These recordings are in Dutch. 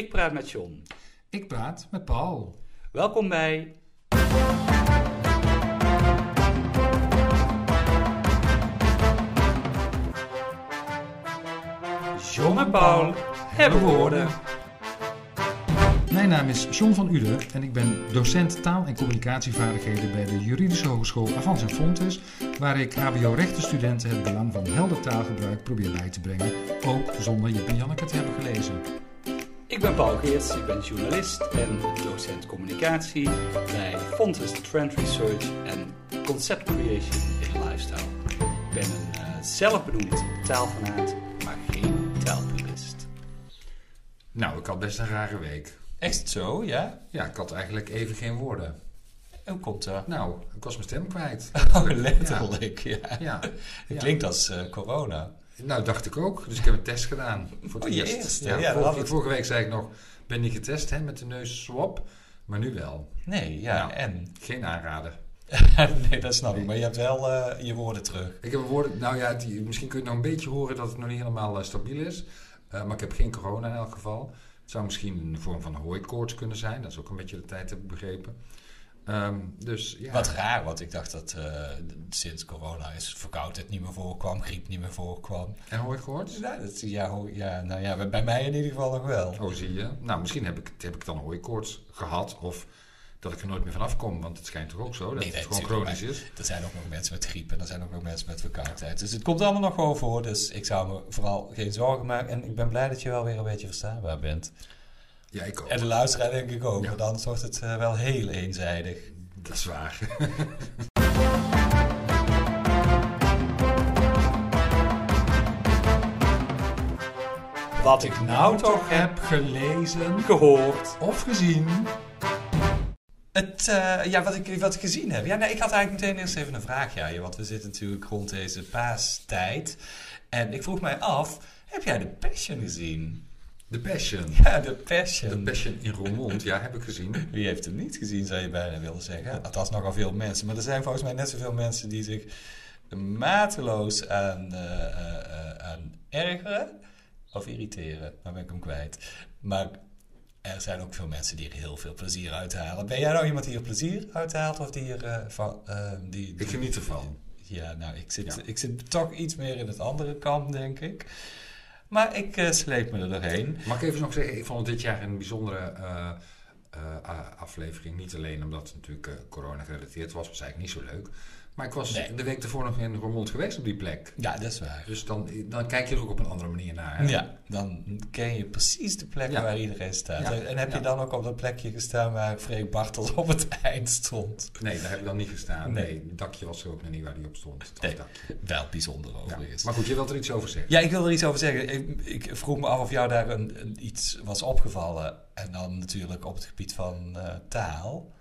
Ik praat met John. Ik praat met Paul. Welkom bij. John en Paul hebben woorden. Mijn naam is John van Uden en ik ben docent taal- en communicatievaardigheden bij de Juridische Hogeschool Avans en Fontes, waar ik HBO-rechtenstudenten het belang van helder taalgebruik probeer bij te brengen, ook zonder Jip en Janneke te hebben gelezen. Ik ben Paul Geerts, ik ben journalist en docent communicatie bij Fontes Trend Research en Concept Creation in Lifestyle. Ik ben een uh, zelfbenoemd taalfanaat, maar geen taalpurist. Nou, ik had best een rare week. Echt zo, ja? Ja, ik had eigenlijk even geen woorden. Hoe komt dat? Nou, ik was mijn stem kwijt. Oh, letterlijk, ja. Ja. Het klinkt als uh, corona. Nou, dacht ik ook. Dus ik heb een test gedaan. Voor het oh, eerst. eerst? Ja, ja, vorige, week zei ik nog, ben niet getest hè, met de neus swap. Maar nu wel. Nee, ja, Nou, en? Geen aanrader. nee, dat snap ik. Maar je hebt wel uh, je woorden terug. Ik heb woorden, nou ja, die, misschien kun je nog een beetje horen dat het nog niet helemaal uh, stabiel is. Uh, maar ik heb geen corona in elk geval. Het zou misschien een vorm van hooikoorts kunnen zijn. Dat is ook een beetje de tijd, heb ik begrepen. Um, dus, ja. Wat raar, want ik dacht dat uh, sinds corona is verkoudheid niet meer voorkwam, griep niet meer voorkwam. En hooikoorts? Ja, dat, ja, ja, nou ja, bij mij in ieder geval nog wel. Oh, zie je. Nou, misschien heb ik, heb ik dan hooikoorts gehad of dat ik er nooit meer vanaf kom. Want het schijnt toch ook zo dat nee, het gewoon chronisch is. Er zijn ook nog mensen met griep en er zijn ook nog mensen met verkoudheid. Dus het komt allemaal nog gewoon voor. Dus ik zou me vooral geen zorgen maken. En ik ben blij dat je wel weer een beetje verstaanbaar bent. Ja, ik ook. En de luisteraar denk ik ook, Ja. want anders wordt het uh, wel heel eenzijdig. Dat is waar. Wat ik nou toch heb gelezen gehoord. of gezien. Het, uh, ja, wat ik, wat ik gezien heb. Ja, nee, ik had eigenlijk meteen eerst even een vraagje aan je. Want we zitten natuurlijk rond deze paastijd. En ik vroeg mij af, heb jij de Passion gezien? The Passion. Ja, de Passion. The Passion in Roermond, ja, heb ik gezien. Wie heeft hem niet gezien, zou je bijna willen zeggen. Althans, nogal veel mensen. Maar er zijn volgens mij net zoveel mensen die zich mateloos aan, uh, uh, aan ergeren. Of irriteren, dan ben ik hem kwijt. Maar er zijn ook veel mensen die er heel veel plezier uithalen. Ben jij nou iemand die er plezier uithaalt of die er uh, van... Die, ik geniet ervan. Ja, nou, ik zit, ja. ik zit toch iets meer in het andere kant, denk ik. Maar ik uh, sleep me er doorheen. Mag ik even nog zeggen, ik vond dit jaar een bijzondere aflevering. Niet alleen omdat het natuurlijk corona gerelateerd was, was eigenlijk niet zo leuk. Maar ik was nee. de week ervoor nog in Roermond geweest op die plek. Ja, dat is waar. Dus dan, dan kijk je er ook op een andere manier naar. Hè? Ja, dan ken je precies de plek ja. waar iedereen staat. Ja. En heb je dan ook op dat plekje gestaan waar Freek Bartels op het eind stond? Nee, daar heb ik dan niet gestaan. Nee, nee het dakje was er ook nog niet waar die op stond. Nee, wel bijzonder overigens. Maar goed, je wilt er iets over zeggen? Ja, ik wil er iets over zeggen. Ik, ik vroeg me af of jou daar een, een, iets was opgevallen. En dan natuurlijk op het gebied van uh, taal.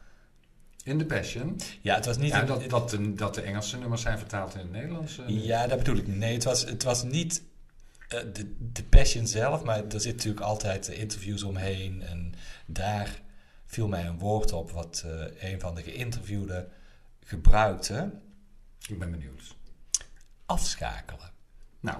In de Passion? Ja, het was niet... Ja, dat, dat, de, dat de Engelse nummers zijn vertaald in het Nederlands? Uh, ja, dat bedoel ik. Nee, het was, het was niet uh, de, de Passion zelf, maar er zit natuurlijk altijd interviews omheen. En daar viel mij een woord op wat uh, een van de geïnterviewden gebruikte. Ik ben benieuwd. Afschakelen. Nou,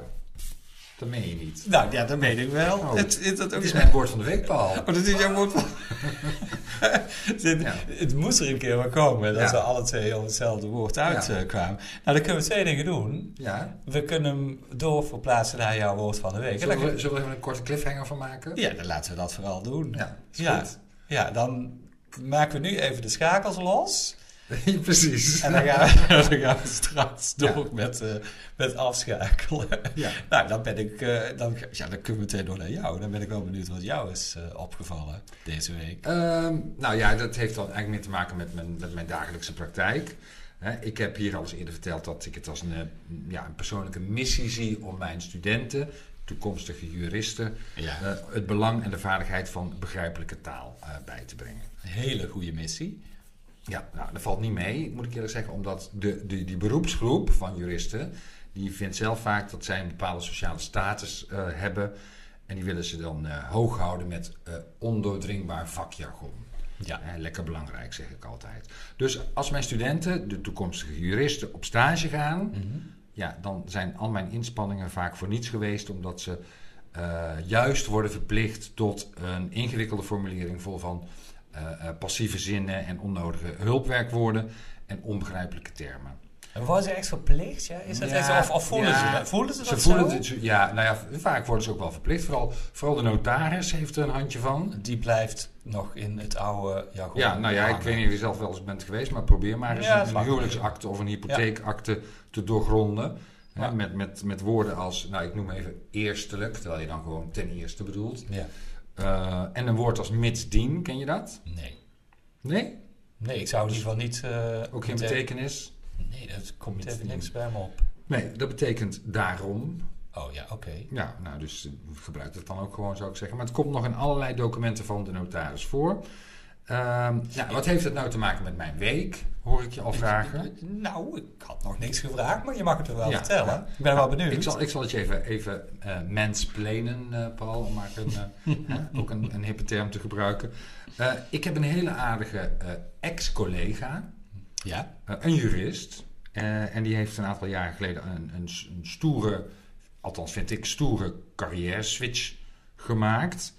dat meen je niet. Nou ja, dat meen ik wel. Oh, het, het, het, is mijn woord van de week, Paul. Oh, dat is jouw woord van... het, ja. het moest er een keer wel komen dat ja. we alle twee op hetzelfde woord uitkwamen. Ja. Nou, dan kunnen we twee dingen doen. Ja. We kunnen hem doorverplaatsen naar jouw woord van de week. Zullen we, zullen we even een korte cliffhanger van maken? Ja, dan laten we dat vooral doen. Ja, ja. Goed. ja, dan maken we nu even de schakels los. Precies. En dan gaan we, dan gaan we straks door ja. met, uh, met afschakelen. Ja. Nou, dan ben ik, uh, dan, ja, dan kunnen we meteen door naar jou. Dan ben ik wel benieuwd wat jou is uh, opgevallen deze week. Um, nou ja, dat heeft dan eigenlijk meer te maken met mijn, met mijn dagelijkse praktijk. He, ik heb hier al eens eerder verteld dat ik het als een, ja, een persoonlijke missie zie om mijn studenten, toekomstige juristen, ja. het belang en de vaardigheid van begrijpelijke taal bij te brengen. Een hele goede missie. Ja, nou, dat valt niet mee, moet ik eerlijk zeggen, omdat de, de, die beroepsgroep van juristen, die vindt zelf vaak dat zij een bepaalde sociale status uh, hebben. En die willen ze dan uh, hoog houden met uh, ondoordringbaar vakjargon. Ja. lekker belangrijk, zeg ik altijd. Dus als mijn studenten, de toekomstige juristen, op stage gaan, mm -hmm. ja, dan zijn al mijn inspanningen vaak voor niets geweest, omdat ze eh, juist worden verplicht tot een ingewikkelde formulering vol van eh, eh, passieve zinnen en onnodige hulpwerkwoorden en onbegrijpelijke termen. En worden ze echt verplicht? Ja? Is dat Ja, echt? Of, of voelen ja. ze dat? Voelen ze Ze dat voelen zo? het, ja, nou ja, vaak worden ze ook wel verplicht. Vooral, vooral de notaris heeft er een handje van. Die blijft nog in het oude jargon. Ja, nou ja, ik weet niet of je zelf wel eens bent geweest, maar probeer maar eens Ja, een, een huwelijksakte of een hypotheekakte te doorgronden. Hè, met, met, met woorden als, nou ik noem even eerstelijk, terwijl je dan gewoon ten eerste bedoelt. Ja. Eh, en een woord als mitsdien, ken je dat? Nee. Nee? Nee, ik zou in ieder geval niet... eh, Ook geen niet- betekenis? Nee, dat komt even niks bij me op. Nee, dat betekent daarom. Oh ja, oké. Ja, nou dus eh, gebruik het dan ook gewoon, zou ik zeggen. Maar het komt nog in allerlei documenten van de notaris voor. Ehm, ja, wat heeft het nou te maken met mijn week? Hoor ik je al vragen. Nou, ik had nog niks gevraagd, maar je mag het er wel Ja. vertellen. Ik ben wel benieuwd. Ik zal, ik zal het je even, even eh mansplainen, eh, Paul, om maar een, eh, ook een, een hippe term te gebruiken. Ik heb een hele aardige ex-collega, Ja? een jurist. en die heeft een aantal jaren geleden een, een, een stoere, althans vind ik, stoere carrière-switch gemaakt.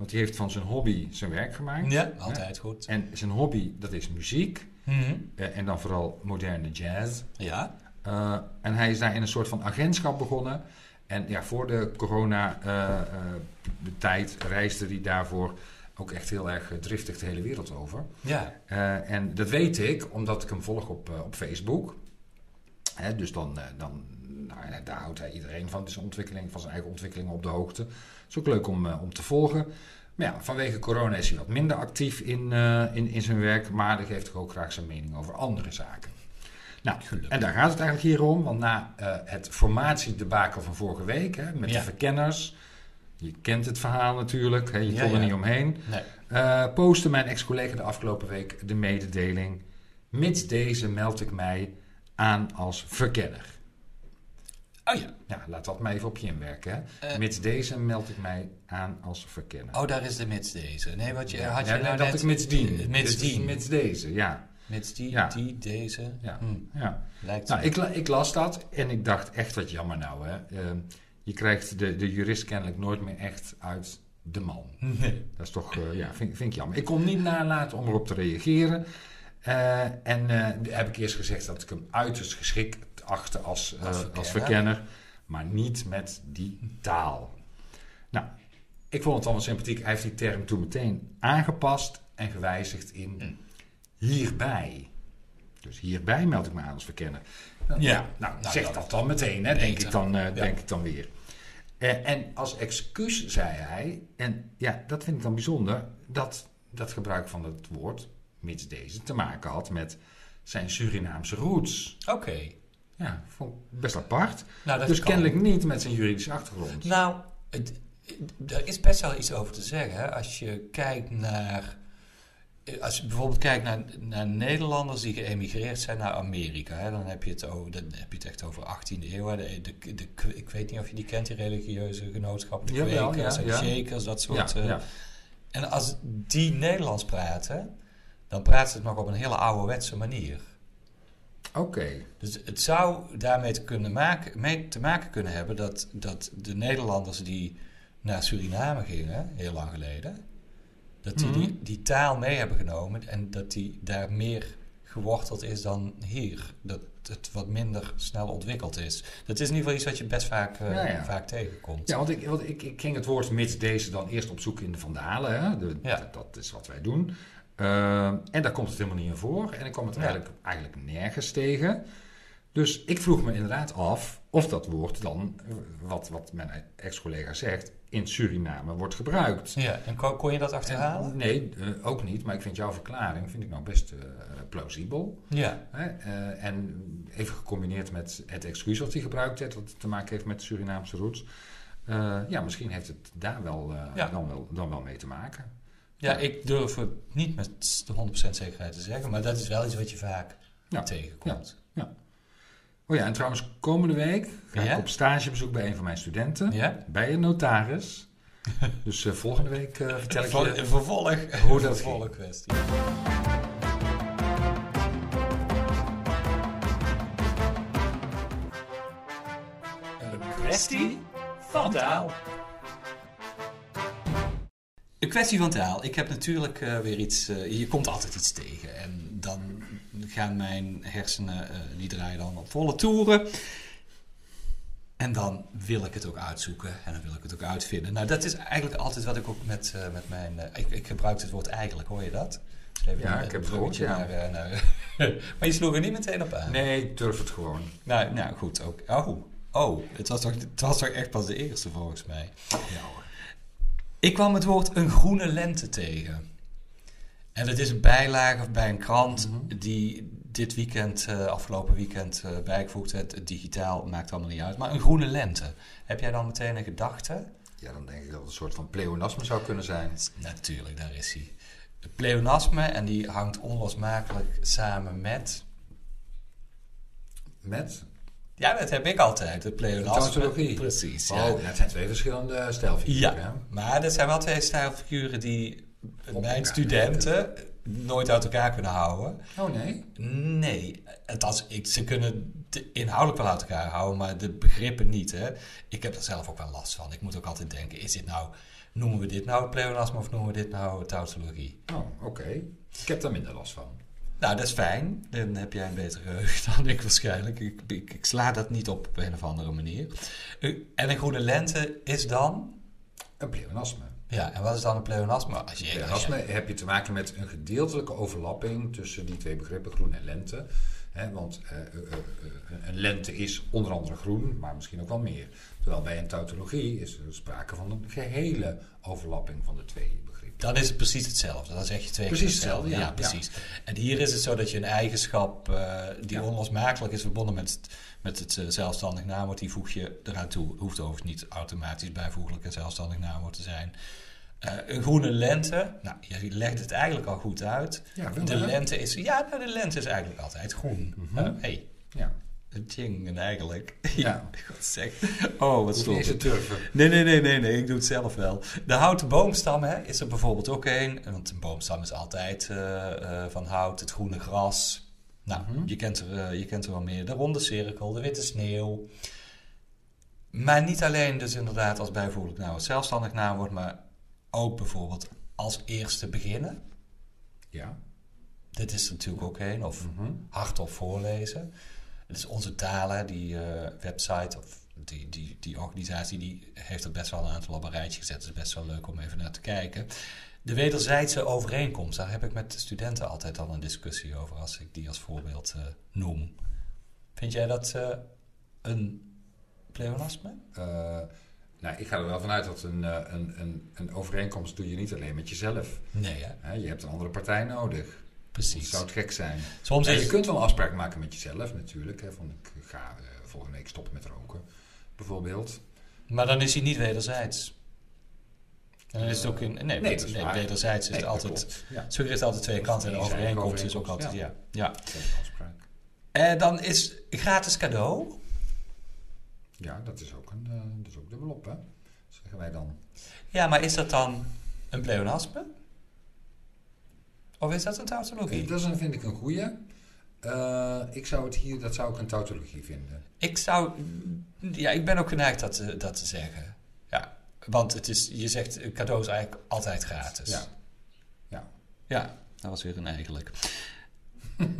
Want die heeft van zijn hobby zijn werk gemaakt. Ja, altijd goed. En zijn hobby, dat is muziek. Mhm. eh, en dan vooral moderne jazz. Ja? Uh, en hij is daar in een soort van agentschap begonnen. En ja, voor de corona-tijd reisde hij daarvoor ook echt heel erg eh, driftig de hele wereld over. Ja. En dat weet ik omdat ik hem volg op, op Facebook. Hè, dus dan, dan nou, daar houdt hij iedereen van zijn ontwikkeling, van zijn eigen ontwikkelingen op de hoogte. Is ook leuk om, uh, om te volgen. Maar ja, vanwege corona is hij wat minder actief in, uh, in, in zijn werk, maar hij geeft ook graag zijn mening over andere zaken. Nou, Gelukkig. en daar gaat het eigenlijk hier om, want na uh, het formatiedebakel van vorige week, hè, met ja. de verkenners, je kent het verhaal natuurlijk, hè, je Ja, kon er ja. niet omheen, Nee. uh, postte mijn ex-collega de afgelopen week de mededeling, mits deze meld ik mij aan als verkenner. Oh ja. Ja, laat dat maar even op je inwerken. Hè. Eh. mits deze meld ik mij aan als verkenner. Oh, daar is de mits deze. Nee, wat je, ja, had je ja, nou dat net... ik mits dien. Eh, Mits dien. Mits deze, ja. Mits die, Ja. die, deze. Ja. Hm. ja. Lijkt Nou, ik, ik las dat en ik dacht echt wat jammer nou. Hè. Ehm, je krijgt de, de jurist kennelijk nooit meer echt uit de man. Nee. Dat is toch, eh, ja, vind, vind ik jammer. Ik kon niet nalaten om erop te reageren. Eh, en heb ik eerst gezegd dat ik hem uiterst geschikt achtte als, eh, Als als, verkenner. verkenner. Maar niet met die taal. Nou, ik vond het wel sympathiek. Hij heeft die term toen meteen aangepast en gewijzigd in Hm. hierbij. Dus hierbij meld ik me aan als verkenner. Ja. Nou, Nou, zeg dat- dat dan meteen, hè, denk, ik dan, eh, Ja. denk ik dan weer. Eh, en als excuus zei hij, en ja, dat vind ik dan bijzonder, dat dat gebruik van het woord, mits deze, te maken had met zijn Surinaamse roots. Oké. Ja, vond best apart. Nou, dus kan. kennelijk niet met zijn juridische achtergrond. Nou, het, er is best wel iets over te zeggen. Hè? Als je kijkt naar... Als je bijvoorbeeld kijkt naar, naar Nederlanders die geëmigreerd zijn naar Amerika, hè, dan, heb je het over, dan heb je het echt over 18e eeuw. hè. De, de, de, ik weet niet of je die kent, die religieuze genootschappen, de Jawel, kwekers ja, en ja. shakers, dat ja, soort. eh, ja. En als die Nederlands praten, dan praten ze het nog op een hele ouderwetse manier. Oké. Dus het zou daarmee te, kunnen maken, mee te maken kunnen hebben dat, dat de Nederlanders die naar Suriname gingen, heel lang geleden, dat die, Mhm. die die taal mee hebben genomen en dat die daar meer geworteld is dan hier. Dat het wat minder snel ontwikkeld is. Dat is in ieder geval iets wat je best vaak, eh, Ja, ja. vaak tegenkomt. Ja, want, ik, want ik, ik ging het woord mits deze dan eerst opzoeken in de Vandalen. Hè? De, Ja. dat, dat is wat wij doen. Ehm, en daar komt het helemaal niet in voor. En ik kwam het Ja. eigenlijk, eigenlijk nergens tegen. Dus ik vroeg me inderdaad af of dat woord dan, eh, wat, wat mijn ex-collega zegt, in Suriname wordt gebruikt. Ja, en kon, kon je dat En- achterhalen? nee, eh, ook niet. Maar ik vind jouw verklaring vind ik nou best eh, plausibel. Ja. Eh, en even gecombineerd met het excuus wat hij gebruikt heeft, wat te maken heeft met Surinaamse roots. Eh, ja, misschien heeft het daar wel, eh, Ja. dan, wel, dan wel mee te maken. Ja, ik durf het niet met de 100% zekerheid te zeggen, maar dat is wel iets wat je vaak Ja. tegenkomt. Oh ja, en trouwens, komende week ga Ja? ik op stagebezoek bij een van mijn studenten. Ja? Bij een notaris. dus eh, volgende week eh, vertel ik je... vervolg. hoe dat vervolg kwestie. Een kwestie van taal. Een kwestie van taal. Ik heb natuurlijk eh, weer iets. eh, je komt altijd iets tegen. En dan gaan mijn hersenen. eh, die draaien dan op volle toeren. En dan wil ik het ook uitzoeken. En dan wil ik het ook uitvinden. Nou, dat is eigenlijk altijd wat ik ook met, met mijn. ik, ik gebruik het woord eigenlijk, hoor je dat? Ja, een ik heb het gehoord, ja. naar, naar- maar je sloeg er niet meteen op aan. Nee, ik durf het gewoon. Nou, nou goed. Ook. Oh, oh het, was toch, het was toch echt pas de eerste volgens mij. Ja hoor. Ik kwam het woord een groene lente tegen. En dat is een bijlage bij een krant Mhm. die dit weekend, eh, afgelopen weekend, eh bijgevoegd. Het digitaal maakt allemaal niet uit. Maar een groene lente. Heb jij dan meteen een gedachte? Ja, dan denk ik dat het een soort van pleonasme zou kunnen zijn. Natuurlijk, daar is hij. Het pleonasme, en die hangt onlosmakelijk samen met... Met? Ja, dat heb ik altijd, het pleonasme. tautologie. Precies, ja. Oh, het zijn twee verschillende stijlfiguren. Ja, maar dat zijn wel twee stijlfiguren die Op mijn studenten nooit uit elkaar kunnen houden. Oh nee? Nee, althans, ik, ze kunnen de inhoudelijk wel uit elkaar houden, maar de begrippen niet. Hè? Ik heb er zelf ook wel last van. Ik moet ook altijd denken, is dit nou, noemen we dit nou pleonasme of noemen we dit nou tautologie? Oh, oké. Ik heb daar minder last van. Nou, dat is fijn. Dan heb jij een betere geheugen dan ik waarschijnlijk. Ik, ik, ik sla dat niet op op een of andere manier. En een groene lente is dan... Een pleonasme. Ja, en wat is dan een pleonasme? Als je, als je- Pleonasme heb je te maken met een gedeeltelijke overlapping tussen die twee begrippen groen en lente. Want eh, eh, eh, een lente is onder andere groen, maar misschien ook wel meer. Terwijl bij een tautologie is er sprake van een gehele overlapping van de twee begrippen. Dan is het precies hetzelfde. Dan zeg je twee keer Precies hetzelfde, ja. Ja, precies. En hier is het zo dat je een eigenschap eh, die Ja. onlosmakelijk is verbonden met het, met het eh, zelfstandig naamwoord, die voeg je eraan toe. Hoeft overigens niet automatisch bijvoeglijk een zelfstandig naamwoord te zijn. Eh, een groene lente, nou, je legt het eigenlijk al goed uit. De lente is, ja, nou, de lente is eigenlijk altijd groen. Eh, hey, Ja. Een tjing eigenlijk. Ja. God zeg. Oh, wat stom. te turven. Nee, nee, nee, nee, nee, ik doe het zelf wel. De houten boomstam hè, is er bijvoorbeeld ook een. Want een boomstam is altijd eh, eh, van hout, het groene gras. Nou, Mhm. je, kent er, eh, je kent er wel meer. De ronde cirkel, de witte sneeuw. Maar niet alleen dus inderdaad als bijvoeglijk nou het zelfstandig naamwoord, maar ook bijvoorbeeld als eerste beginnen. Ja. Dit is er natuurlijk ook een. Of Mhm. hardop voorlezen. Het is onze talen, die eh, website of die, die, die organisatie, die heeft er best wel een aantal op een rijtje gezet. Het is best wel leuk om even naar te kijken. De wederzijdse overeenkomst, daar heb ik met de studenten altijd al een discussie over als ik die als voorbeeld eh, noem. Vind jij dat eh, een pleonasme? Eh, nou, ik ga er wel vanuit dat een, een, een, een overeenkomst doe je niet alleen met jezelf. Nee? Hè, je hebt een andere partij nodig. Dat Precies. zou het gek zijn. Soms Ja, is je kunt wel een afspraak maken met jezelf natuurlijk. Hè, van ik ga eh, volgende week stoppen met roken, bijvoorbeeld. Maar dan is hij niet wederzijds. En dan is het ook in. Nee, Nee, nee, dat is nee waar. wederzijds is het dat altijd. Ja, Zo heeft altijd twee kanten en de overeenkomst is ook altijd. Ja. ja. dat is afspraak. En dan is gratis cadeau. Ja, dat is ook, een, eh, dat is ook dubbelop, hè? Zeggen wij dan. Ja, maar is dat dan een pleonasme? Of is dat een tautologie? Dat is een, vind ik een goeie. Eh, ik zou het hier, dat zou ik een tautologie vinden. Ik zou. Ja, ik ben ook geneigd dat te, dat te zeggen. Ja, want het is, je zegt eh, cadeau is eigenlijk altijd gratis. Ja. Ja. Ja, dat was weer een eigenlijk.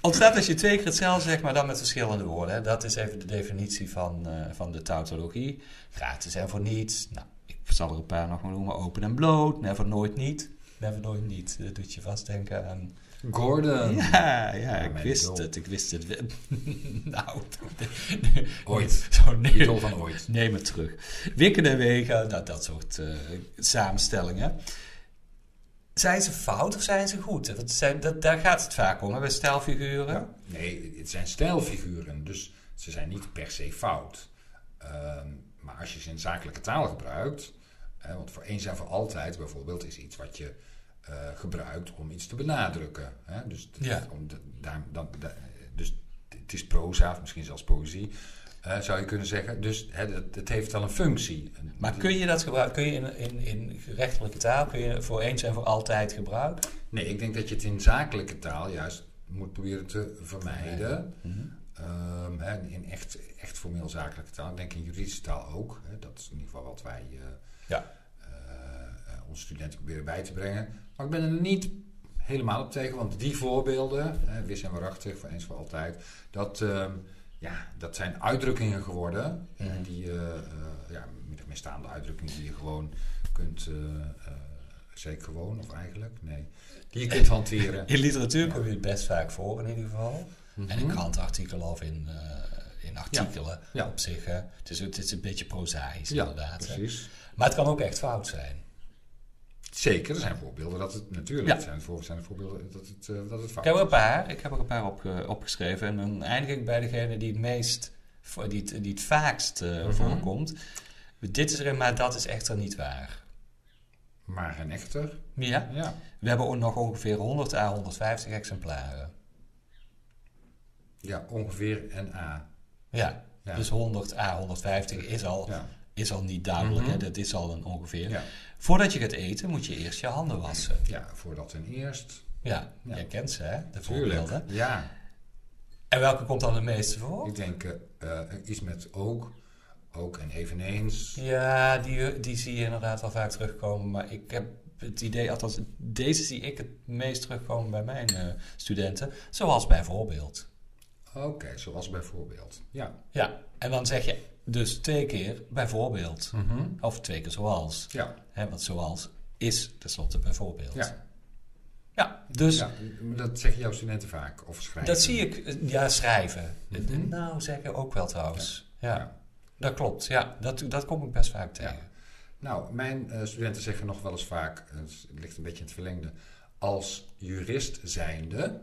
Ontstaat als je twee keer hetzelfde zegt, maar dan met verschillende woorden. Hè. Dat is even de definitie van, eh, van de tautologie. Gratis en voor niets. Nou, ik zal er een paar nog maar noemen. Open en bloot. Never, nooit, niet. Never, nooit, niet. Dat doet je vast denken aan... Gordon. Ja, ja, Ja, ik wist idol. het. Ik wist het. nou, Ooit. Zo, nee, Idol van ooit. Neem het terug. Wikken en wegen, nou, dat soort eh, samenstellingen. Zijn ze fout of zijn ze goed? Dat zijn, dat, daar gaat het vaak om, hè, bij stijlfiguren. Ja. Nee, het zijn stijlfiguren, dus ze zijn niet per se fout. Ehm, maar als je ze in zakelijke taal gebruikt, hè, want voor eens en voor altijd bijvoorbeeld is iets wat je eh, gebruikt om iets te benadrukken. Hè? Dus, dat- Ja. om de- daar, dan, da- dus het is proza, of misschien zelfs poëzie, eh, zou je kunnen zeggen. Dus hè, het, het heeft wel een functie. Maar kun je dat gebruiken? Kun je in, in, in gerechtelijke taal, kun je voor eens en voor altijd gebruiken? Nee, ik denk dat je het in zakelijke taal juist moet proberen te vermijden. Ehm, hè, in echt, echt formeel zakelijke taal. Ik denk in juridische taal ook. Hè, dat is in ieder geval wat wij eh, Ja. eh, eh, onze studenten proberen bij te brengen. Maar ik ben er niet helemaal op tegen, want die voorbeelden, hè, wis en waarachtig, voor eens voor altijd, dat, ehm, ja, dat zijn uitdrukkingen geworden. Mhm. Die, eh, ja, min of meer staande uitdrukkingen die je gewoon kunt, zeker gewoon, of eigenlijk, nee, die je kunt hanteren. In literatuur kom je het best vaak voor in ieder geval. En in Mhm. krantenartikelen of in, in artikelen Ja. op zich. hè. Het, is, het is een beetje prozaïs inderdaad. hè. precies. Maar het kan ook echt fout zijn. Zeker, er zijn voorbeelden dat het natuurlijk Ja. zijn, voor, zijn er voorbeelden dat het, eh, dat het Ik fout heb er is. een paar. Ik heb er een paar opge- opgeschreven. En dan eindig ik bij degene die het meest, die het, die het vaakst eh, Mhm. voorkomt. Dit is er, maar dat is echter niet waar. Maar geen echter. Ja, Ja. we hebben nog ongeveer 100 à 150 exemplaren. ja, ongeveer en A. Ja, Ja. dus 100 à 150 is al, Ja. is al niet duidelijk. Mhm. hè? Dat is al een ongeveer. Ja. Voordat je gaat eten, moet je eerst je handen wassen. ja, voordat ten eerst. Ja, jij kent ze, hè? De Tuurlijk. voorbeelden. Ja, En welke komt dan het meeste voor? ik denk eh, iets met ook. Ook en eveneens. Ja, die, die zie je inderdaad wel vaak terugkomen. Maar ik heb het idee, althans, deze zie ik het meest terugkomen bij mijn eh, studenten. Zoals bijvoorbeeld. Oké, zoals bijvoorbeeld. Ja. Ja, en dan zeg je dus twee keer bijvoorbeeld. Mhm. Of twee keer zoals. Ja. Hè, want zoals is tenslotte bijvoorbeeld. Ja. Ja, dus ja. Dat zeggen jouw studenten vaak. Of schrijven. dat zie ik, eh, ja, schrijven. Mhm. Nou, zeggen ook wel trouwens. Ja, Ja. dat klopt. Ja, dat, dat kom ik best vaak tegen. Nou, mijn eh, studenten zeggen nog wel eens vaak, het ligt een beetje in het verlengde, als jurist zijnde,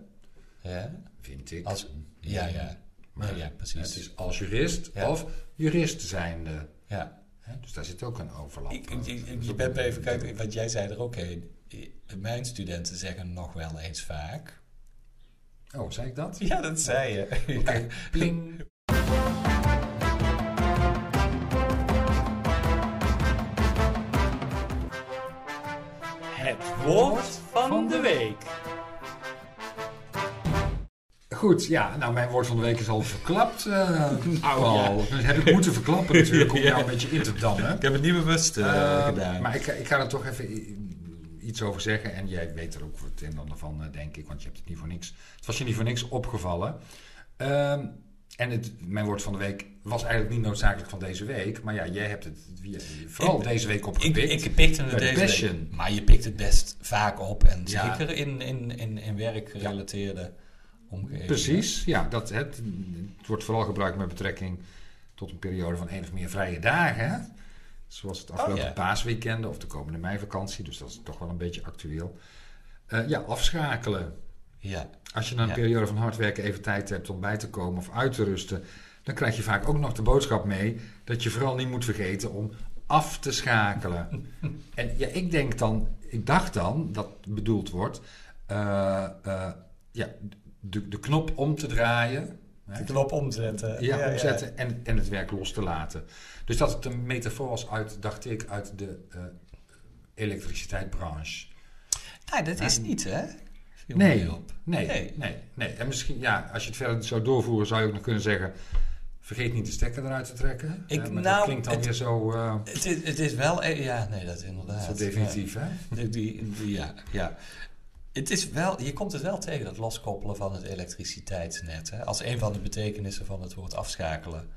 Ja, vind ik. Als- ja, ja. Maar ja, ja, precies. Het is als jurist Ja. of jurist zijnde. Ja. Hè? Dus daar zit ook een overlap. Ik, eh, ik, ik, dat ik is ook ben een- even kijken, want jij zei er ook een. Mijn studenten zeggen nog wel eens vaak. Oh, zei ik dat? Ja, dat zei je. Oké, pling. Het woord van de week. Goed, ja, nou mijn woord van de week is al verklapt. eh Nou, al. Dat heb ik moeten verklappen natuurlijk om jou een beetje in te dammen. Ik heb het niet bewust eh, Eh, gedaan. Maar ik, ik ga er toch even iets over zeggen. En jij weet er ook het een en ander van, denk ik. Want je hebt het niet voor niks. Het was je niet voor niks opgevallen. Ehm, en het, mijn woord van de week was eigenlijk niet noodzakelijk van deze week. Maar ja, jij hebt het vooral Ik- deze week ik, opgepikt. ik pikte het deze Passion. week. Maar je pikt het best vaak op. En Ja. zeker in, in, in, in werkgerelateerde Precies, ja. Dat, het, het wordt vooral gebruikt met betrekking tot een periode van één of meer vrije dagen. Hè? Zoals het afgelopen Oh, ja. paasweekenden of de komende meivakantie. Dus dat is toch wel een beetje actueel. Eh, ja, afschakelen. Ja. Als je na een Ja. periode van hard werken even tijd hebt om bij te komen of uit te rusten, dan krijg je vaak ook nog de boodschap mee dat je vooral niet moet vergeten om af te schakelen. en ja, ik denk dan, ik dacht dan dat bedoeld wordt, eh, eh, ja, de, de knop om te draaien. hè, De knop omzetten. ja, omzetten En, en het werk los te laten. Dus dat het een metafoor was uit, dacht ik, uit de eh elektriciteitsbranche. Nee, dat is niet, hè? Nee. op. Nee, nee, Nee. nee, En misschien, ja, als je het verder zou doorvoeren, zou je ook nog kunnen zeggen: vergeet niet de stekker eruit te trekken. Ik- Eh, maar nou, dat klinkt dan het- weer zo, eh, Het is, het is wel... eh, Ja, nee, dat is inderdaad. zo definitief, hè? Ja. Die, die- ja, ja. Het is wel, je komt het wel tegen, dat loskoppelen van het elektriciteitsnet. Hè? Als een van de betekenissen van het woord afschakelen.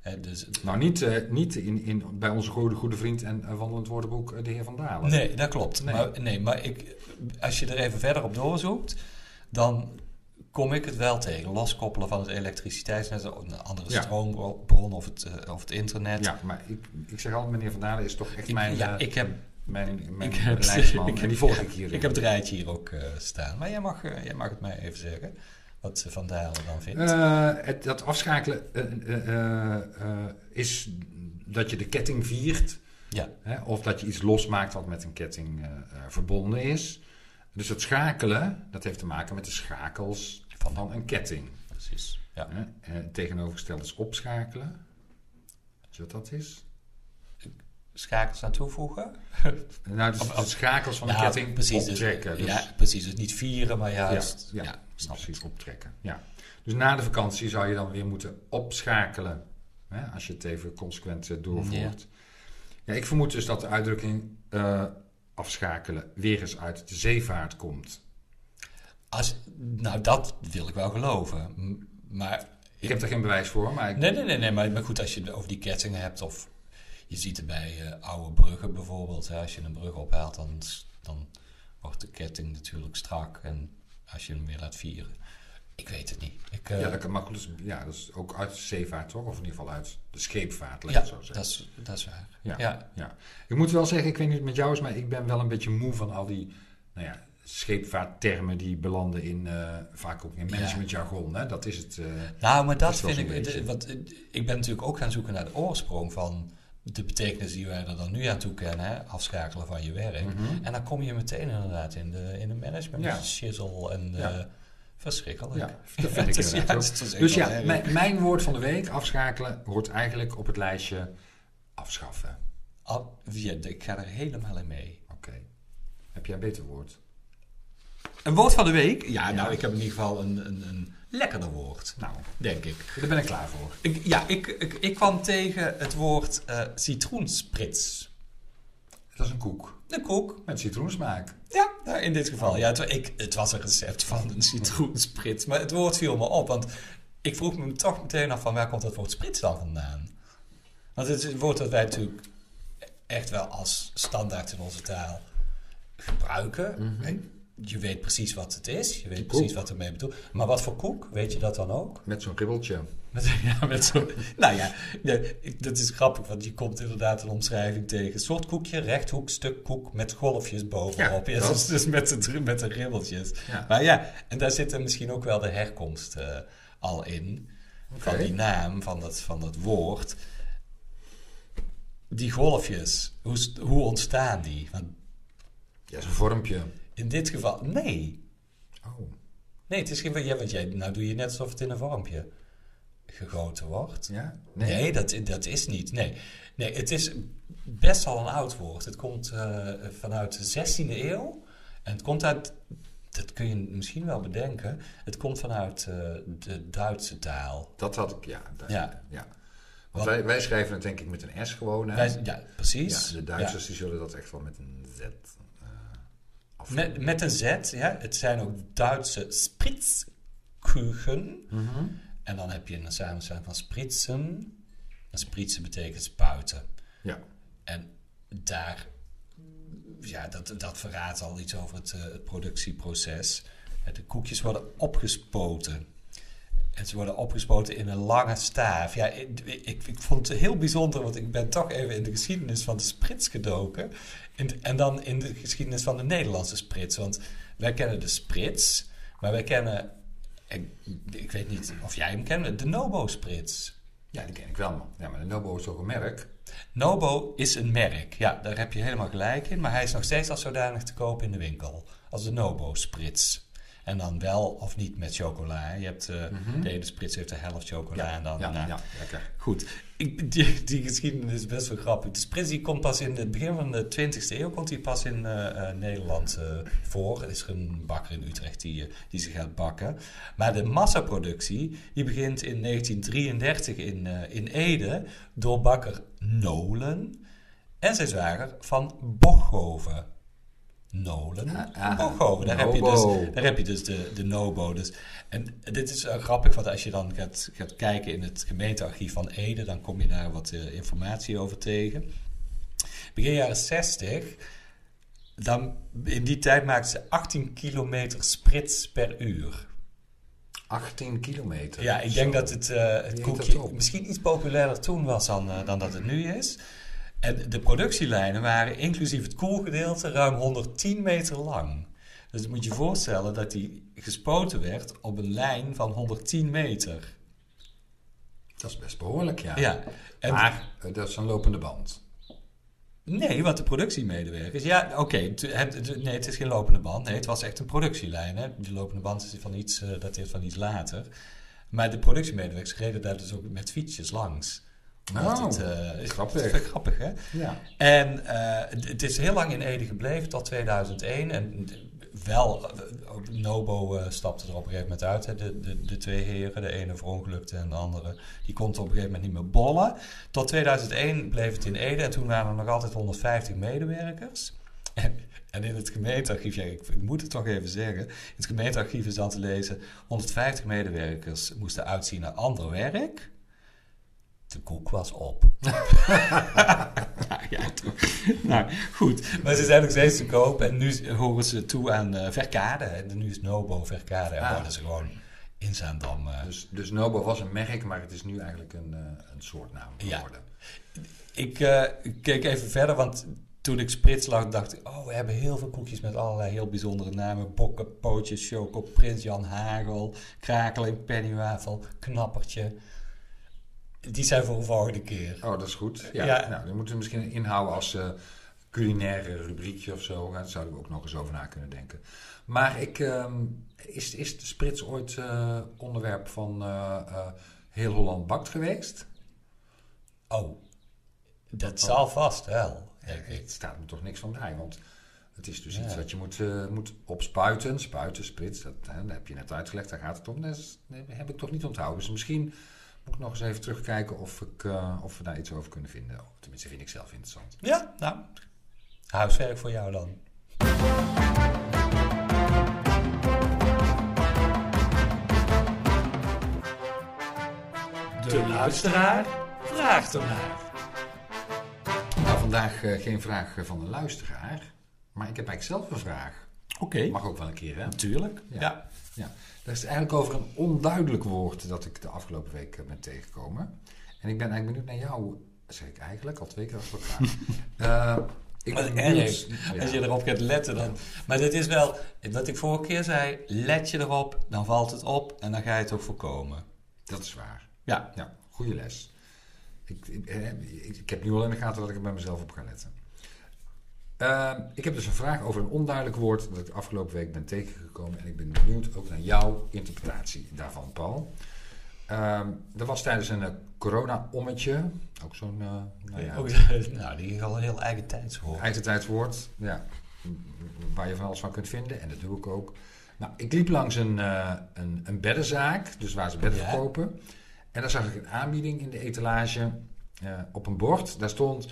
Hè, dus, Nou, niet, eh, niet in, in, bij onze goede, goede vriend en eh, wandelend woordenboek, eh, de heer Van Dalen. nee, dat klopt. Nee. Maar, nee, maar ik, als je er even verder op doorzoekt, dan kom ik het wel tegen. Loskoppelen van het elektriciteitsnet, een andere Ja. stroombron of het, of het internet. Ja, maar ik, ik zeg altijd, meneer Van Dalen is toch echt Ik- mijn, ja, ik heb, mijn, mijn ik heb- ik- en die volg ik hier. ik heb het rijtje hier ook eh, staan. Maar jij mag, eh, jij mag het mij even zeggen, wat ze Van Dalen dan vindt. Eh, het, dat afschakelen is dat je de ketting viert. ja, Hè, of dat je iets losmaakt wat met een ketting verbonden is. Dus het schakelen, dat heeft te maken met de schakels van een ketting. precies. Ja. Hè. Tegenovergestelde is opschakelen. Weet je wat dat is? Schakels aan toevoegen. Nou, dus Of- schakels van de ketting precies, dus- optrekken. Dus, Ja, precies. Dus niet vieren, maar juist. Ja, Ja, ja, snap ik. precies optrekken. Ja. Dus na de vakantie zou je dan weer moeten opschakelen. Hè, als je het even consequent eh, doorvoert. Ja. ik vermoed dus dat de uitdrukking eh, afschakelen weer eens uit de zeevaart komt? Als, nou, dat wil ik wel geloven. Maar Ik heb er geen bewijs voor, maar ik, Nee, nee, nee, nee maar, maar goed, als je het over die kettingen hebt, of je ziet het bij eh, oude bruggen bijvoorbeeld. Hè, als je een brug ophaalt, dan, dan wordt de ketting natuurlijk strak. En als je hem weer laat vieren. Ik weet het niet. Ik, eh, ja, dat kan, goed, dus, ja, dat is ook uit de zeevaart toch? Of in ieder geval uit de scheepvaart, laat ja, zo zeggen. dat is, dat is waar. Ja. Ja. Ja. Ik moet wel zeggen, ik weet niet met jou is, maar ik ben wel een beetje moe van al die nou ja, scheepvaarttermen die belanden in, eh, vaak ook in managementjargon. Hè? Dat is het. Nou, maar dat vind ik. beetje. eh, ik ben natuurlijk ook gaan zoeken naar de oorsprong van de betekenis die wij er dan nu aan toekennen, hè, afschakelen van je werk. mhm. En dan kom je meteen inderdaad in de, in de management Ja. shizzle en Ja. eh, verschrikkelijk. Ja, dat vind ik is- inderdaad ja, ook. Dus ja, mijn, woord van de week, afschakelen, hoort eigenlijk op het lijstje afschaffen. Ja, ik ga er helemaal in mee. Oké. Heb jij een beter woord? Een woord van de week? Ja, Ja. nou, ik heb in ieder geval een, een, een lekkerder woord, Nou, denk ik. daar ben ik klaar voor. ik ja, ik, ik, ik kwam tegen het woord eh, citroensprits. Dat is een koek Een koek. met citroensmaak. Ja, nou, in dit geval. Ja, het, ik, het was een recept van een citroensprits. Maar het woord viel me op, want ik vroeg me toch meteen af van waar komt dat woord sprits dan vandaan? Want het is een woord dat wij natuurlijk echt wel als standaard in onze taal gebruiken. Mhm. Je weet precies wat het is, je weet Koek. precies wat ermee bedoeld. Maar wat voor koek, weet je dat dan ook? Met zo'n ribbeltje. Met, ja, met zo, nou ja, dat is grappig, want je komt inderdaad een omschrijving tegen. Een soort koekje, rechthoek, stuk koek met golfjes bovenop. Ja, dus, dus met, de, met de ribbeltjes. Ja. Maar ja, en daar zit er misschien ook wel de herkomst eh, al in. Van die naam, van dat, van dat woord. Die golfjes, hoe, hoe ontstaan die? Want Ja, zo'n vormpje. In dit geval, nee. Oh. Nee, het is geen... Ja, want jij, nou doe je net alsof het in een vormpje gegoten wordt. Ja? Nee, dat, dat is niet. Nee. nee, het is best wel een oud woord. Het komt eh, vanuit de 16e eeuw. En het komt uit, dat kun je misschien wel bedenken, het komt vanuit eh, de Duitse taal. Dat had ik, ja. Ja. ja. Want wij, wij schrijven het denk ik met een S gewoon. Hè? Wij- ja, precies. Ja, de Duitsers die zullen dat echt wel met een Z. Met, met een Z, ja. Het zijn ook Duitse spritskuchen. Mhm. En dan heb je een samenstelling van spritsen. En spritsen betekent spuiten. Ja. En daar, ja, dat, dat verraadt al iets over het, eh, het productieproces. De koekjes worden opgespoten. En ze worden opgespoten in een lange staaf. Ja, ik, ik, ik vond het heel bijzonder, want ik ben toch even in de geschiedenis van de sprits gedoken. In- en dan in de geschiedenis van de Nederlandse sprits. Want wij kennen de sprits, maar wij kennen, ik, ik weet niet of jij hem kent, de Nobo-sprits. ja, die ken ik wel. man. Ja, maar de Nobo is toch een merk? Nobo is een merk. Ja, daar heb je helemaal gelijk in. Maar hij is nog steeds als zodanig te koop in de winkel. Als de Nobo Sprits. En dan wel of niet met chocola. Je hebt, eh, Mhm. De ene sprits heeft de helft chocola en dan... ja, nou, ja, lekker. Goed, ik, die, die geschiedenis is best wel grappig. De sprits die komt pas in het begin van de 20e eeuw komt die pas in eh, eh, Nederland eh, voor. Er is een bakker in Utrecht die, eh, die ze gaat bakken. Maar de massaproductie die begint in 1933 in, eh, in Ede door bakker Nolen en zijn zwager van Bochhoven. Nolen Ah, ah. Daar heb je dus, daar heb je dus de, de Nobo. Dus. En dit is uh, grappig, want als je dan gaat, gaat kijken in het gemeentearchief van Ede, dan kom je daar wat uh, informatie over tegen. Begin jaren 60, dan, in die tijd maakten ze 18 kilometer sprits per uur. 18 kilometer. Ja, ik Zo. denk dat het, uh, het koekje misschien iets populairder toen was dan, uh, dan dat het nu is. En de productielijnen waren inclusief het koelgedeelte ruim 110 meter lang. Dus moet je je voorstellen dat die gespoten werd op een lijn van 110 meter. Dat is best behoorlijk, ja. Ja. En Maar eh, dat is een lopende band. Nee, want de productiemedewerkers. Ja, oké. nee, het is geen lopende band. Nee, het was echt een productielijn. Hè. Die lopende band is van iets, uh, dateert van iets later. Maar de productiemedewerkers reden daar dus ook met fietsjes langs. Het, uh, is grappig. Dat is wel grappig, hè? Ja. En uh, het, is heel lang in Ede gebleven, tot 2001. En wel, ook Nobo uh, stapte er op een gegeven moment uit. Hè. De, de, de twee heren, de ene verongelukte en de andere, die kon op een gegeven moment niet meer bollen. Tot 2001 bleef het in Ede en toen waren er nog altijd 150 medewerkers. En, en in het gemeentearchief, ja, ik, ik moet het toch even zeggen. In het gemeentearchief is dan te lezen: 150 medewerkers moesten uitzien naar ander werk. De koek was op. ja, toch. Nou, goed. Maar ze zijn nog steeds te koop. En nu horen ze toe aan eh, Verkade. En nu is Nobo Verkade. En Ah. worden ze gewoon in Zaandam. eh, Dus, dus Nobo was een merk, maar het is nu eigenlijk een, eh, een soort naam Ja. geworden. Ik eh, keek even verder, want toen ik Sprits lag, dacht ik... Oh, we hebben heel veel koekjes met allerlei heel bijzondere namen. Bokken, Pootjes, Choco, Prins Jan Hagel, Krakeling, Pennywafel, Knappertje. Die zijn voor een volgende keer. Oh, dat is goed. Ja, Ja. Nou, dan moeten we misschien inhouden als eh, culinaire rubriekje of zo. Daar zouden we ook nog eens over na kunnen denken. Maar ik, ehm, is, is de Sprits ooit eh, onderwerp van eh, Heel Holland Bakt geweest? Oh, dat zal vast wel. denk ik. Het staat me toch niks van bij, want het is dus Ja. iets wat je moet, eh, moet opspuiten. Spuiten, sprits, dat, hè, dat heb je net uitgelegd, daar gaat het om. Dat, is- dat heb ik toch niet onthouden. Dus misschien moet ik nog eens even terugkijken of, ik, eh, of we daar iets over kunnen vinden. Tenminste, vind ik zelf interessant. Ja, nou, huiswerk voor jou dan. De luisteraar vraagt ernaar. Nou, vandaag eh, geen vraag eh, van een luisteraar, maar ik heb eigenlijk zelf een vraag. Oké, Mag ook wel een keer, hè? natuurlijk. Ja. Ja. Ja, dat is eigenlijk over een onduidelijk woord dat ik de afgelopen week eh, ben tegengekomen. En ik ben eigenlijk benieuwd naar jou, zeg ik eigenlijk, al twee keer achter elkaar. Eh, ik ben erg. Ja. Als je erop gaat letten dan. Maar dit is wel, wat ik vorige keer zei, let je erop, dan valt het op en dan ga je het ook voorkomen. Dat is waar. Ja. Ja, goede les. Ik, ik, eh, ik, ik heb nu al in de gaten dat ik er bij mezelf op ga letten. Eh, ik heb dus een vraag over een onduidelijk woord dat ik de afgelopen week ben tegengekomen. En ik ben benieuwd ook naar jouw interpretatie daarvan, Paul. Ehm er was tijdens een eh, corona-ommetje, ook zo'n eh, nou ja, nou, die is al een heel eigen tijdswoord. eigen tijdswoord, ja, waar je van alles van kunt vinden. En dat doe ik ook. Nou, ik liep langs een, eh, een, een beddenzaak, dus waar ze bedden Ja. verkopen. En daar zag ik een aanbieding in de etalage op een bord. Daar stond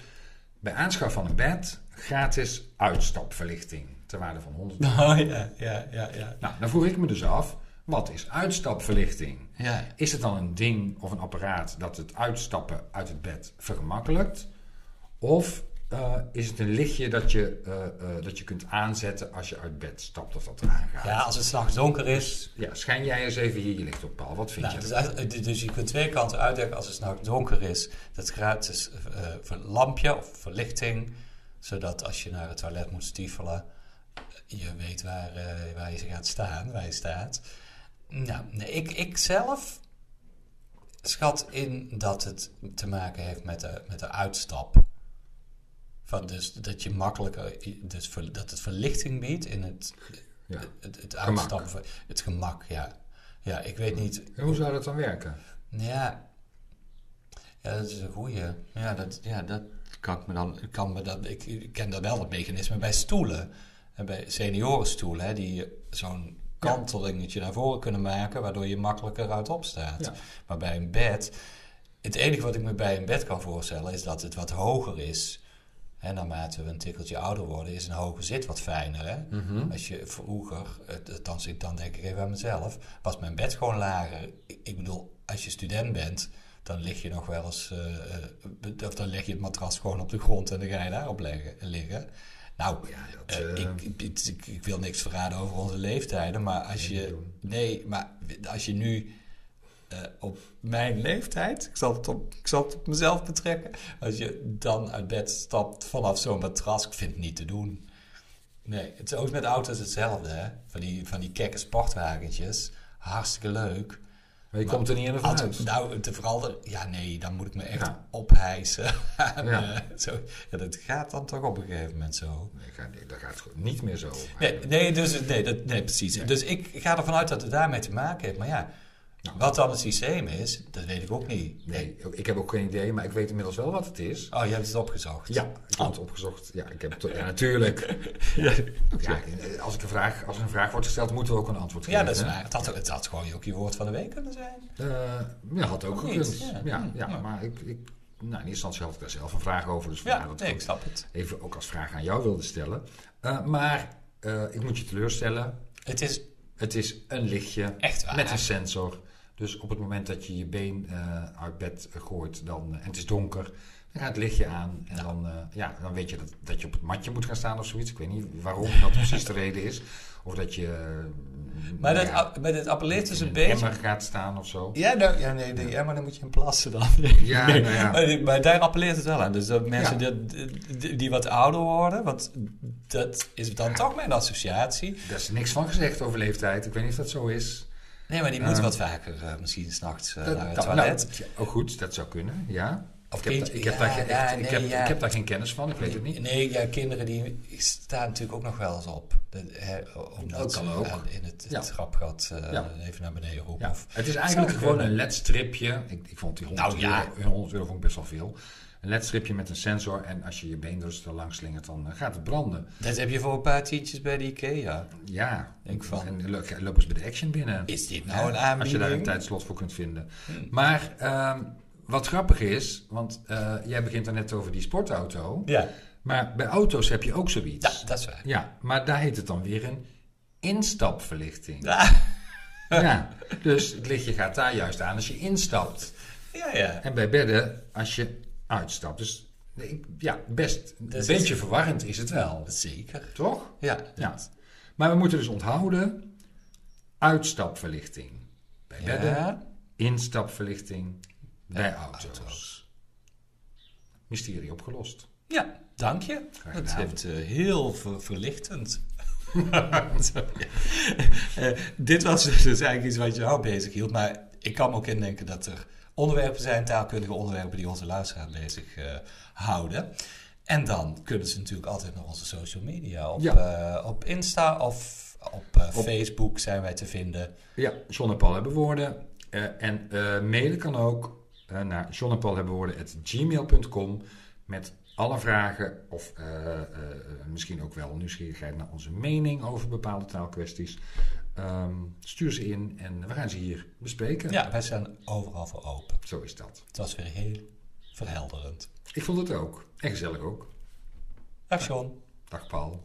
bij aanschaf van een bed gratis uitstapverlichting. Ter waarde van 100 euro. Oh ja, ja, ja, ja. Nou, dan vroeg ik me dus af, wat is uitstapverlichting? Ja, Is het dan een ding of een apparaat dat het uitstappen uit het bed vergemakkelijkt? Of eh, is het een lichtje dat je, eh, eh, dat je kunt aanzetten als je uit bed stapt of dat eraan gaat? ja als het s'nachts donker is. Ja, schijn jij eens even hier je licht op, Paul. Wat vind Nou, je? dus, dus je kunt twee kanten uitleggen als het s'nachts donker is. Dat is gratis voor lampje of verlichting. Zodat als je naar het toilet moet stiefelen, je weet waar, waar je gaat staan, waar je staat. Nou, nee, ik, ik zelf schat in dat het te maken heeft met de, met de uitstap. Van dus dat je makkelijker, dus dat het verlichting biedt in het, Ja. het, het Gemak. Het gemak, ja. Ja, ik weet niet. En hoe zou dat dan werken? Ja, ja dat is een goeie. Ja, dat, ja, dat kan ik me dan. ik Kan me dat, ik, ik ken dat wel het mechanisme bij stoelen. En bij seniorenstoelen, hè, die zo'n kantelingetje naar voren kunnen maken, waardoor je makkelijker uit opstaat. Ja. Maar bij een bed, het enige wat ik me bij een bed kan voorstellen, is dat het wat hoger is. Hè, naarmate we een tikkeltje ouder worden, is een hoge zit wat fijner. Hè? Mhm. Als je vroeger, ik dan denk ik even aan mezelf, was mijn bed gewoon lager. Ik, ik bedoel, als je student bent, dan lig je nog wel eens, eh, eh, of dan leg je het matras gewoon op de grond en dan ga je daarop leggen, liggen. Nou, Ja, dat, eh, ik, ik, ik, wil niks verraden over onze leeftijden, maar als je, nee, maar als je nu eh, op mijn leeftijd, ik zal, het op, ik zal het op mezelf betrekken, als je dan uit bed stapt vanaf zo'n matras, ik vind het niet te doen. Nee, het is ook met auto's hetzelfde, hè? Van die, van die kekke sportwagentjes. Hartstikke leuk. Maar je Maar komt er niet in de vanuit. nou, te de- ja nee, dan moet ik me echt Ja. ophijsen. En, Ja. eh, zo, ja, dat gaat dan toch op een gegeven moment zo. Nee, ga- nee, dat gaat gewoon niet meer zo. Nee, nee, dus, nee, dat, nee precies. Dus ik ga ervan uit dat het daarmee te maken heeft. Maar ja. Wat dan het systeem is, dat weet ik ook niet. Nee, ik heb ook geen idee, maar ik weet inmiddels wel wat het is. Oh, je hebt het opgezocht. Ja, ik heb het opgezocht. Ja, ik heb het, ja natuurlijk. ja. Ja, als, ik een vraag, als er een vraag wordt gesteld, moeten we ook een antwoord geven. Ja, dat is waar. Het had, het had gewoon ook je woord van de week kunnen zijn. Eh, ja, had ook gekund. Ja. Ja, Hm, ja, ja. maar ik, ik in eerste instantie had ik daar zelf een vraag over. Dus Ja, nee, ik snap het. even ook als vraag aan jou wilde stellen. Eh, maar eh, ik moet je teleurstellen. Het is Het is een lichtje echt waar. met een sensor. Dus op het moment dat je je been eh, uit bed gooit dan, eh, en het is donker, dan gaat het lichtje aan. En dan, eh, ja, dan weet je dat, dat je op het matje moet gaan staan of zoiets. Ik weet niet waarom dat precies de reden is. Of dat je maar, dat, ja, app- maar dit appelleert dus een een beetje... gaat staan of zo. Ja, nou, ja, nee, nee, ja, maar dan moet je in plassen dan. Ja, Nee, nou ja. Maar, die- maar daar appelleert het wel aan. Dus dat mensen die, die, die wat ouder worden, want dat is dan toch mijn associatie. Daar is niks van gezegd over leeftijd. Ik weet niet of dat zo is. Nee, maar die moeten Eh, wat vaker eh, misschien s'nachts uh, Dat- naar het nou, toilet. nou, oh goed, dat zou kunnen, ja. Of ik heb, ik daar, geen- ja, echt- ik, nee, heb, ja. ik heb daar geen kennis van, ik weet het niet. Nee, ja, kinderen die staan natuurlijk ook nog wel eens op. Dat, hè, omdat Dat kan ook. in het, Ja. het eh, Ja. even naar beneden roepen. Ja, het is eigenlijk gewoon een LED-stripje. Ik, ik vond die 100, Nou, euro, 100 euro vond ik best wel veel. Een LED-stripje met een sensor en als je je been dus er langs slingert, dan eh, gaat het branden. dat heb je voor een paar tientjes bij de Ikea. Ja, Denk van. en lo- loop eens bij de Action binnen. Is dit nou een aanbieding? Als je daar een tijdslot voor kunt vinden. Maar ehm, wat grappig is, want eh, jij begint er net over die sportauto. Ja. Maar bij auto's heb je ook zoiets. ja, dat is waar. Ja, maar daar heet het dan weer een instapverlichting. Ja, Ja, dus het lichtje gaat daar juist aan als je instapt. ja. ja. En bij bedden als je uitstapt. Dus ik- ja, best een beetje het- verwarrend is het wel. Zeker. Toch? Ja, Ja. Maar we moeten dus onthouden: uitstapverlichting bij bedden, instapverlichting bij Bij auto's. auto's. Mysterie opgelost. Ja, dank je. Dat gedaan. heeft eh, heel ver- verlichtend. Eh, dit was dus eigenlijk iets wat jou bezig hield. Maar ik kan me ook indenken dat er onderwerpen zijn, taalkundige onderwerpen, die onze luisteraar bezig eh, houden. En dan kunnen ze natuurlijk altijd naar onze social media. Op, Ja. eh, op Insta of op, eh, Op- Facebook zijn wij te vinden. Ja, John en Paul hebben woorden. En mailen kan ook naar John en Paul hebben woorden gmail.com met alle vragen of misschien ook wel nieuwsgierigheid naar onze mening over bepaalde taalkwesties. Ehm, stuur ze in en we gaan ze hier bespreken. Ja, wij zijn overal voor open. Zo is dat. Het was weer heel verhelderend. Ik vond het ook. En gezellig ook. Dag John. Dag Paul.